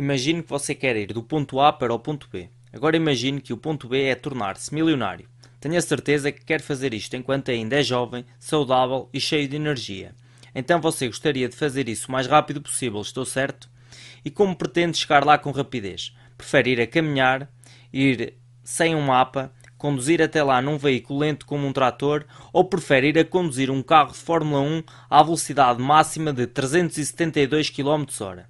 Imagine que você quer ir do ponto A para o ponto B. Agora imagine que o ponto B é tornar-se milionário. Tenho a certeza que quer fazer isto enquanto ainda é jovem, saudável e cheio de energia. Então você gostaria de fazer isso o mais rápido possível, estou certo? E como pretende chegar lá com rapidez? Prefere ir a caminhar, ir sem um mapa, conduzir até lá num veículo lento como um trator ou prefere ir a conduzir um carro de Fórmula 1 à velocidade máxima de 372 km/h?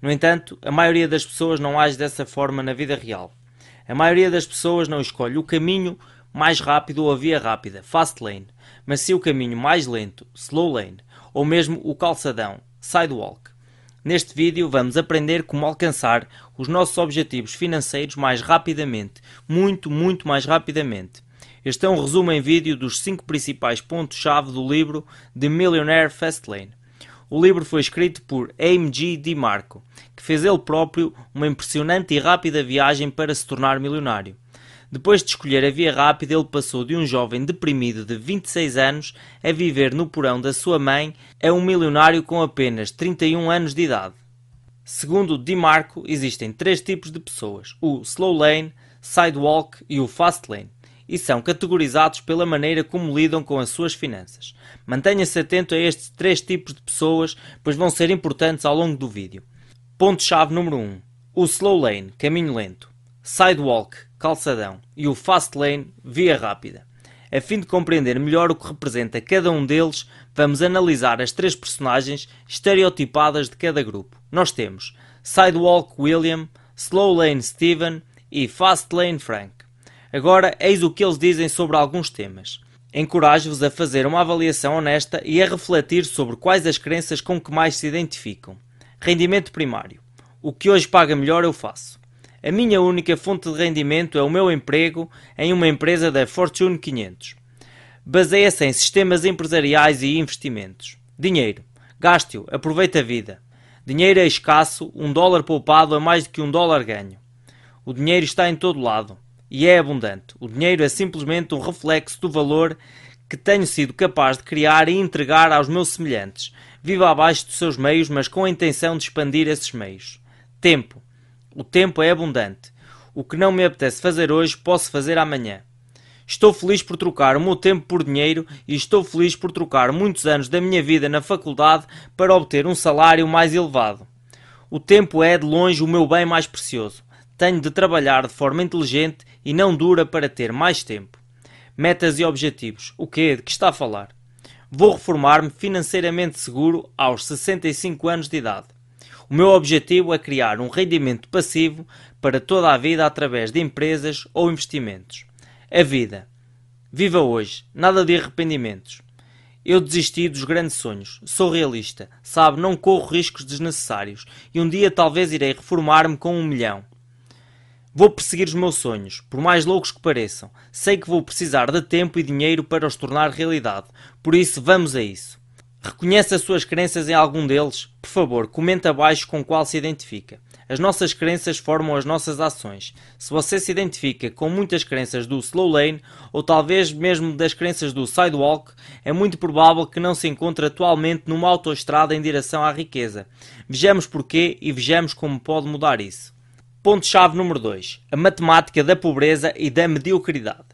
No entanto, a maioria das pessoas não age dessa forma na vida real. A maioria das pessoas não escolhe o caminho mais rápido ou a via rápida, fast lane, mas sim o caminho mais lento, slow lane, ou mesmo o calçadão, sidewalk. Neste vídeo vamos aprender como alcançar os nossos objetivos financeiros mais rapidamente, muito, muito mais rapidamente. Este é um resumo em vídeo dos 5 principais pontos-chave do livro The Millionaire Fastlane. O livro foi escrito por A.M.G. DiMarco, que fez ele próprio uma impressionante e rápida viagem para se tornar milionário. Depois de escolher a via rápida, ele passou de um jovem deprimido de 26 anos a viver no porão da sua mãe a um milionário com apenas 31 anos de idade. Segundo DiMarco, existem três tipos de pessoas: o slow lane, sidewalk e o fast lane, e são categorizados pela maneira como lidam com as suas finanças. Mantenha-se atento a estes três tipos de pessoas, pois vão ser importantes ao longo do vídeo. Ponto-chave número 1: o slow lane, caminho lento, sidewalk, calçadão, e o fast lane, via rápida. A fim de compreender melhor o que representa cada um deles, vamos analisar as três personagens estereotipadas de cada grupo. Nós temos Sidewalk William, Slow Lane Steven e Fast Lane Frank. Agora, eis o que eles dizem sobre alguns temas. Encorajo-vos a fazer uma avaliação honesta e a refletir sobre quais as crenças com que mais se identificam. Rendimento primário. O que hoje paga melhor eu faço. A minha única fonte de rendimento é o meu emprego em uma empresa da Fortune 500. Baseia-se em sistemas empresariais e investimentos. Dinheiro. Gaste-o, aproveite a vida. Dinheiro é escasso, um dólar poupado é mais do que um dólar ganho. O dinheiro está em todo lado e é abundante. O dinheiro é simplesmente um reflexo do valor que tenho sido capaz de criar e entregar aos meus semelhantes. Viva abaixo dos seus meios, mas com a intenção de expandir esses meios. Tempo. O tempo é abundante. O que não me apetece fazer hoje, posso fazer amanhã. Estou feliz por trocar o meu tempo por dinheiro e estou feliz por trocar muitos anos da minha vida na faculdade para obter um salário mais elevado. O tempo é, de longe, o meu bem mais precioso. Tenho de trabalhar de forma inteligente e não dura para ter mais tempo. Metas e objetivos. O quê? De que está a falar? Vou reformar-me financeiramente seguro aos 65 anos de idade. O meu objetivo é criar um rendimento passivo para toda a vida através de empresas ou investimentos. A vida. Viva hoje, nada de arrependimentos. Eu desisti dos grandes sonhos, sou realista, sabe, não corro riscos desnecessários e um dia talvez irei reformar-me com um milhão. Vou perseguir os meus sonhos, por mais loucos que pareçam. Sei que vou precisar de tempo e dinheiro para os tornar realidade, por isso vamos a isso. Reconhece as suas crenças em algum deles? Por favor, comente abaixo com qual se identifica. As nossas crenças formam as nossas ações. Se você se identifica com muitas crenças do slow lane ou talvez mesmo das crenças do sidewalk, é muito provável que não se encontre atualmente numa autoestrada em direção à riqueza. Vejamos porquê e vejamos como pode mudar isso. Ponto-chave número 2: a matemática da pobreza e da mediocridade.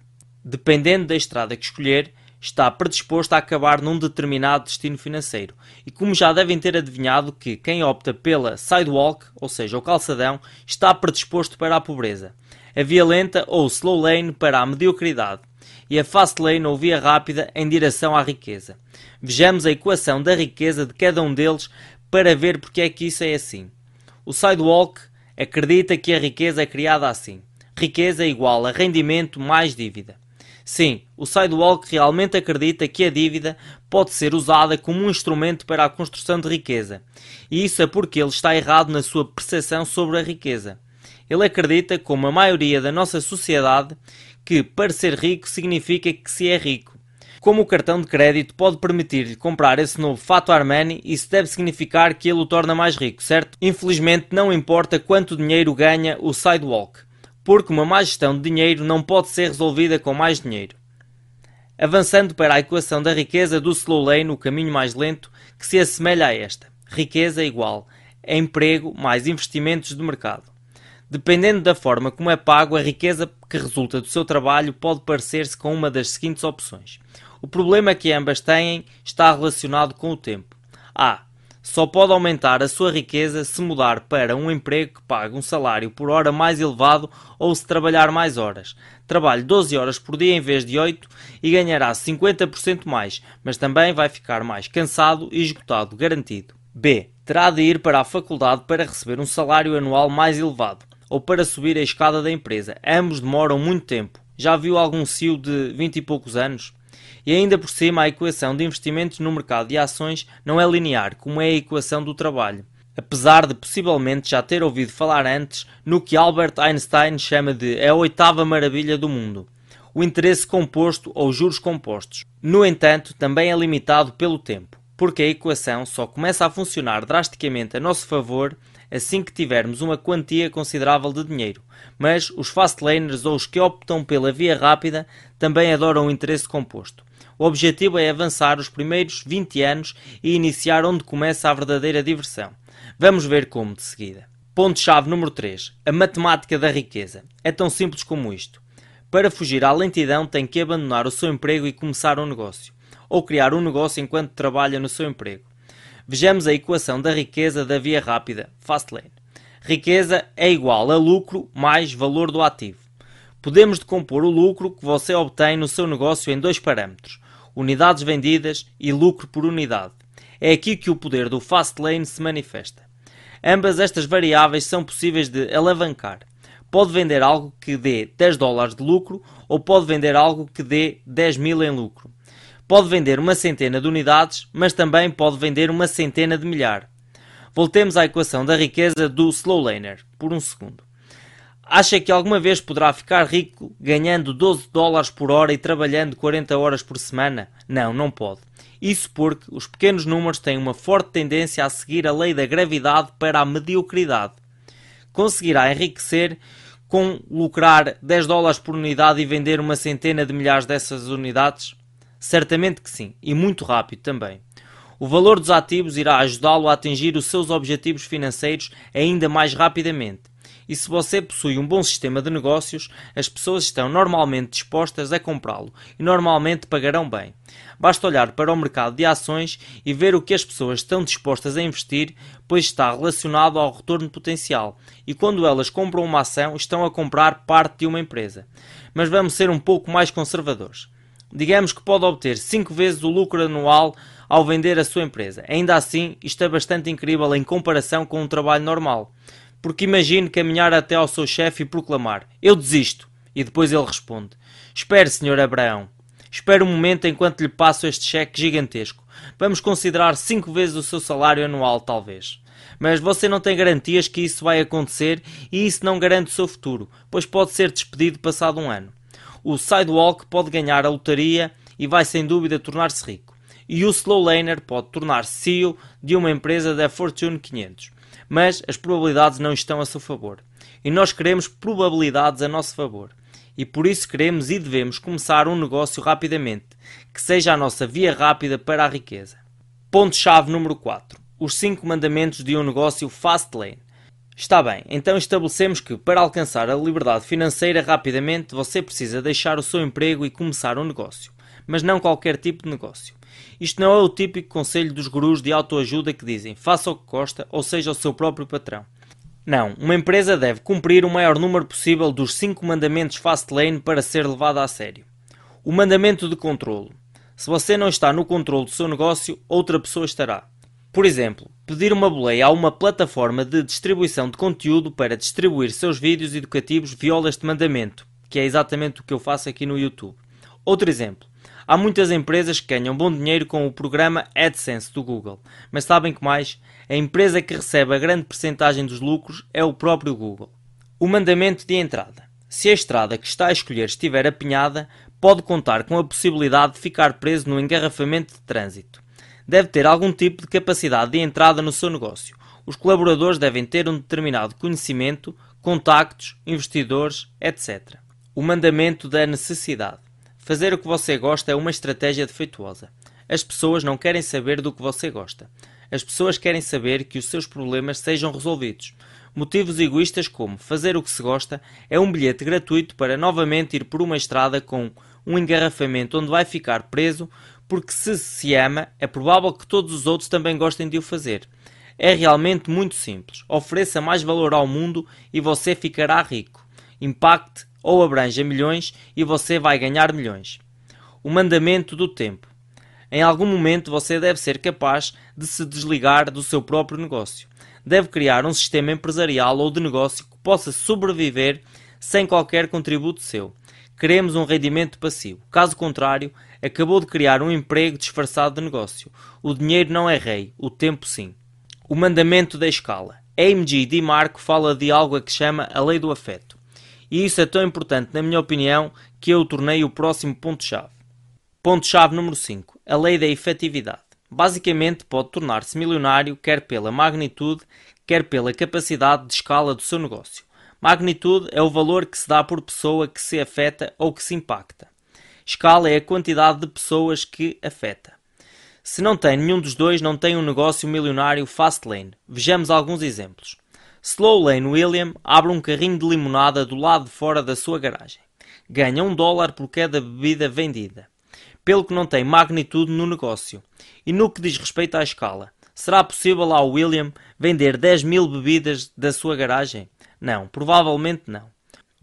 Dependendo da estrada que escolher, está predisposto a acabar num determinado destino financeiro. E como já devem ter adivinhado que quem opta pela sidewalk, ou seja, o calçadão, está predisposto para a pobreza. A via lenta ou slow lane para a mediocridade e a fast lane ou via rápida em direção à riqueza. Vejamos a equação da riqueza de cada um deles para ver porque é que isso é assim. O sidewalk acredita que a riqueza é criada assim. Riqueza igual a rendimento mais dívida. Sim, o Sidewalk realmente acredita que a dívida pode ser usada como um instrumento para a construção de riqueza. E isso é porque ele está errado na sua percepção sobre a riqueza. Ele acredita, como a maioria da nossa sociedade, que para ser rico significa que se é rico. Como o cartão de crédito pode permitir-lhe comprar esse novo fato Armani, isso deve significar que ele o torna mais rico, certo? Infelizmente, não importa quanto dinheiro ganha o Sidewalk porque uma má gestão de dinheiro não pode ser resolvida com mais dinheiro. Avançando para a equação da riqueza do slow lane, o caminho mais lento, que se assemelha a esta. Riqueza igual emprego mais investimentos de mercado. Dependendo da forma como é pago, a riqueza que resulta do seu trabalho pode parecer-se com uma das seguintes opções. O problema que ambas têm está relacionado com o tempo. A. Só pode aumentar a sua riqueza se mudar para um emprego que pague um salário por hora mais elevado ou se trabalhar mais horas. Trabalhe 12 horas por dia em vez de 8 e ganhará 50% mais, mas também vai ficar mais cansado e esgotado, garantido. B. Terá de ir para a faculdade para receber um salário anual mais elevado ou para subir a escada da empresa. Ambos demoram muito tempo. Já viu algum CEO de 20 e poucos anos? E ainda por cima, a equação de investimentos no mercado de ações não é linear, como é a equação do trabalho. Apesar de possivelmente já ter ouvido falar antes no que Albert Einstein chama de a oitava maravilha do mundo, o interesse composto ou juros compostos. No entanto, também é limitado pelo tempo, porque a equação só começa a funcionar drasticamente a nosso favor assim que tivermos uma quantia considerável de dinheiro. Mas os fastlaners ou os que optam pela via rápida também adoram o interesse composto. O objetivo é avançar os primeiros 20 anos e iniciar onde começa a verdadeira diversão. Vamos ver como de seguida. Ponto-chave número 3. A matemática da riqueza. É tão simples como isto. Para fugir à lentidão, tem que abandonar o seu emprego e começar um negócio. Ou criar um negócio enquanto trabalha no seu emprego. Vejamos a equação da riqueza da via rápida, Fastlane. Riqueza é igual a lucro mais valor do ativo. Podemos decompor o lucro que você obtém no seu negócio em dois parâmetros: unidades vendidas e lucro por unidade. É aqui que o poder do Fastlane se manifesta. Ambas estas variáveis são possíveis de alavancar. Pode vender algo que dê 10 dólares de lucro ou pode vender algo que dê 10 mil em lucro. Pode vender uma centena de unidades, mas também pode vender uma centena de milhar. Voltemos à equação da riqueza do Slowlaner, por um segundo. Acha que alguma vez poderá ficar rico ganhando 12 dólares por hora e trabalhando 40 horas por semana? Não, não pode. Isso porque os pequenos números têm uma forte tendência a seguir a lei da gravidade para a mediocridade. Conseguirá enriquecer com lucrar 10 dólares por unidade e vender uma centena de milhares dessas unidades? Certamente que sim, e muito rápido também. O valor dos ativos irá ajudá-lo a atingir os seus objetivos financeiros ainda mais rapidamente. E se você possui um bom sistema de negócios, as pessoas estão normalmente dispostas a comprá-lo e normalmente pagarão bem. Basta olhar para o mercado de ações e ver o que as pessoas estão dispostas a investir, pois está relacionado ao retorno potencial. E quando elas compram uma ação, estão a comprar parte de uma empresa. Mas vamos ser um pouco mais conservadores digamos que pode obter 5 vezes o lucro anual ao vender a sua empresa. Ainda assim, isto é bastante incrível em comparação com um trabalho normal. Porque imagine caminhar até ao seu chefe e proclamar: Eu desisto. E depois ele responde: Espere, Sr. Abraão. Espere um momento enquanto lhe passo este cheque gigantesco. Vamos considerar 5 vezes o seu salário anual, talvez. Mas você não tem garantias que isso vai acontecer e isso não garante o seu futuro, pois pode ser despedido passado um ano. O Sidewalk pode ganhar a lotaria e vai sem dúvida tornar-se rico. E o Slow Laner pode tornar-se CEO de uma empresa da Fortune 500. Mas as probabilidades não estão a seu favor. E nós queremos probabilidades a nosso favor. E por isso queremos e devemos começar um negócio rapidamente, que seja a nossa via rápida para a riqueza. Ponto-chave número 4. Os 5 mandamentos de um negócio fast lane. Está bem, então estabelecemos que para alcançar a liberdade financeira rapidamente você precisa deixar o seu emprego e começar um negócio, mas não qualquer tipo de negócio. Isto não é o típico conselho dos gurus de autoajuda que dizem faça o que gosta ou seja o seu próprio patrão. Não, uma empresa deve cumprir o maior número possível dos 5 mandamentos fast lane para ser levada a sério. O mandamento de controlo. Se você não está no controle do seu negócio, outra pessoa estará. Por exemplo, pedir uma boleia a uma plataforma de distribuição de conteúdo para distribuir seus vídeos educativos viola este mandamento, que é exatamente o que eu faço aqui no YouTube. Outro exemplo. Há muitas empresas que ganham bom dinheiro com o programa AdSense do Google, mas sabem que mais? A empresa que recebe a grande percentagem dos lucros é o próprio Google. O mandamento de entrada. Se a estrada que está a escolher estiver apinhada, pode contar com a possibilidade de ficar preso no engarrafamento de trânsito deve ter algum tipo de capacidade de entrada no seu negócio. Os colaboradores devem ter um determinado conhecimento, contactos, investidores, etc. O mandamento da necessidade. Fazer o que você gosta é uma estratégia defeituosa. As pessoas não querem saber do que você gosta. As pessoas querem saber que os seus problemas sejam resolvidos. Motivos egoístas como fazer o que se gosta é um bilhete gratuito para novamente ir por uma estrada com um engarrafamento onde vai ficar preso, porque se se ama, é provável que todos os outros também gostem de o fazer. É realmente muito simples. Ofereça mais valor ao mundo e você ficará rico. Impacte ou abranja milhões e você vai ganhar milhões. O mandamento do tempo. Em algum momento você deve ser capaz de se desligar do seu próprio negócio. Deve criar um sistema empresarial ou de negócio que possa sobreviver sem qualquer contributo seu. Queremos um rendimento passivo. Caso contrário, acabou de criar um emprego disfarçado de negócio. O dinheiro não é rei, o tempo sim. O mandamento da escala. AMG Di Marco fala de algo a que chama a lei do afeto. E isso é tão importante, na minha opinião, que eu o tornei o próximo ponto-chave. Ponto-chave número 5. A lei da efetividade. Basicamente, pode tornar-se milionário quer pela magnitude, quer pela capacidade de escala do seu negócio. Magnitude é o valor que se dá por pessoa que se afeta ou que se impacta. Escala é a quantidade de pessoas que afeta. Se não tem nenhum dos dois, não tem um negócio milionário fast lane. Vejamos alguns exemplos. Slow Lane William abre um carrinho de limonada do lado de fora da sua garagem. Ganha um dólar por cada bebida vendida. Pelo que não tem magnitude no negócio. E no que diz respeito à escala, será possível ao William vender 10 mil bebidas da sua garagem? Não, provavelmente não.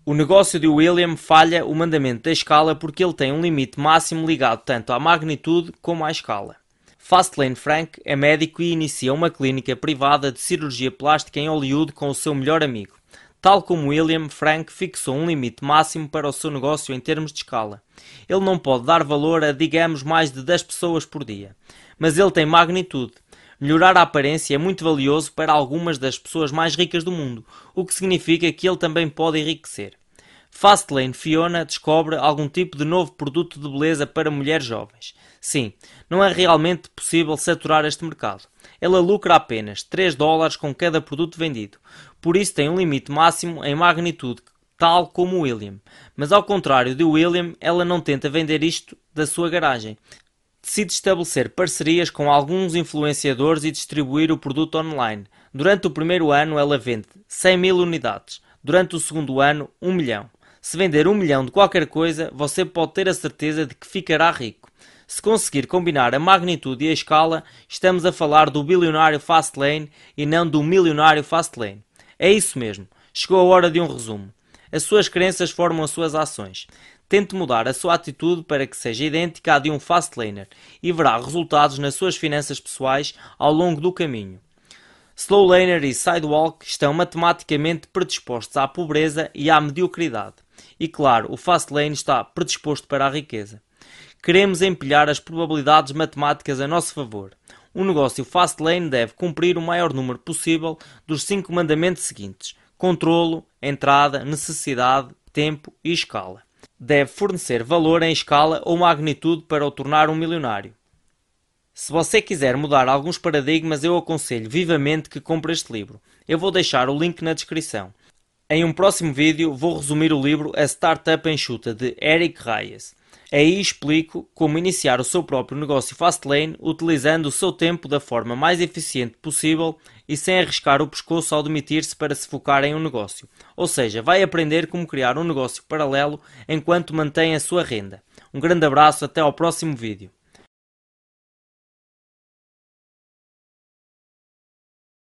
O negócio de William falha o mandamento da escala porque ele tem um limite máximo ligado tanto à magnitude como à escala. Fastlane Frank é médico e inicia uma clínica privada de cirurgia plástica em Hollywood com o seu melhor amigo. Tal como William, Frank fixou um limite máximo para o seu negócio em termos de escala. Ele não pode dar valor a, digamos, mais de 10 pessoas por dia. Mas ele tem magnitude. Melhorar a aparência é muito valioso para algumas das pessoas mais ricas do mundo, o que significa que ele também pode enriquecer. Fastlane Fiona descobre algum tipo de novo produto de beleza para mulheres jovens. Sim, não é realmente possível saturar este mercado. Ela lucra apenas 3 dólares com cada produto vendido, por isso tem um limite máximo em magnitude, tal como William. Mas ao contrário de William, ela não tenta vender isto da sua garagem. Decide estabelecer parcerias com alguns influenciadores e distribuir o produto online. Durante o primeiro ano, ela vende 100 mil unidades. Durante o segundo ano, 1 milhão. Se vender um milhão de qualquer coisa, você pode ter a certeza de que ficará rico. Se conseguir combinar a magnitude e a escala, estamos a falar do bilionário Fastlane e não do milionário Fastlane. É isso mesmo. Chegou a hora de um resumo. As suas crenças formam as suas ações. Tente mudar a sua atitude para que seja idêntica à de um Fastlaner e verá resultados nas suas finanças pessoais ao longo do caminho. Slowlaner e Sidewalk estão matematicamente predispostos à pobreza e à mediocridade. E claro, o Fastlane está predisposto para a riqueza. Queremos empilhar as probabilidades matemáticas a nosso favor. Um negócio Fastlane deve cumprir o maior número possível dos cinco mandamentos seguintes: controlo, entrada, necessidade, tempo e escala. Deve fornecer valor em escala ou magnitude para o tornar um milionário. Se você quiser mudar alguns paradigmas, eu aconselho vivamente que compre este livro. Eu vou deixar o link na descrição. Em um próximo vídeo vou resumir o livro A Startup Enxuta de Eric Reyes. Aí explico como iniciar o seu próprio negócio Fastlane utilizando o seu tempo da forma mais eficiente possível e sem arriscar o pescoço ao demitir-se para se focar em um negócio. Ou seja, vai aprender como criar um negócio paralelo enquanto mantém a sua renda. Um grande abraço, até ao próximo vídeo.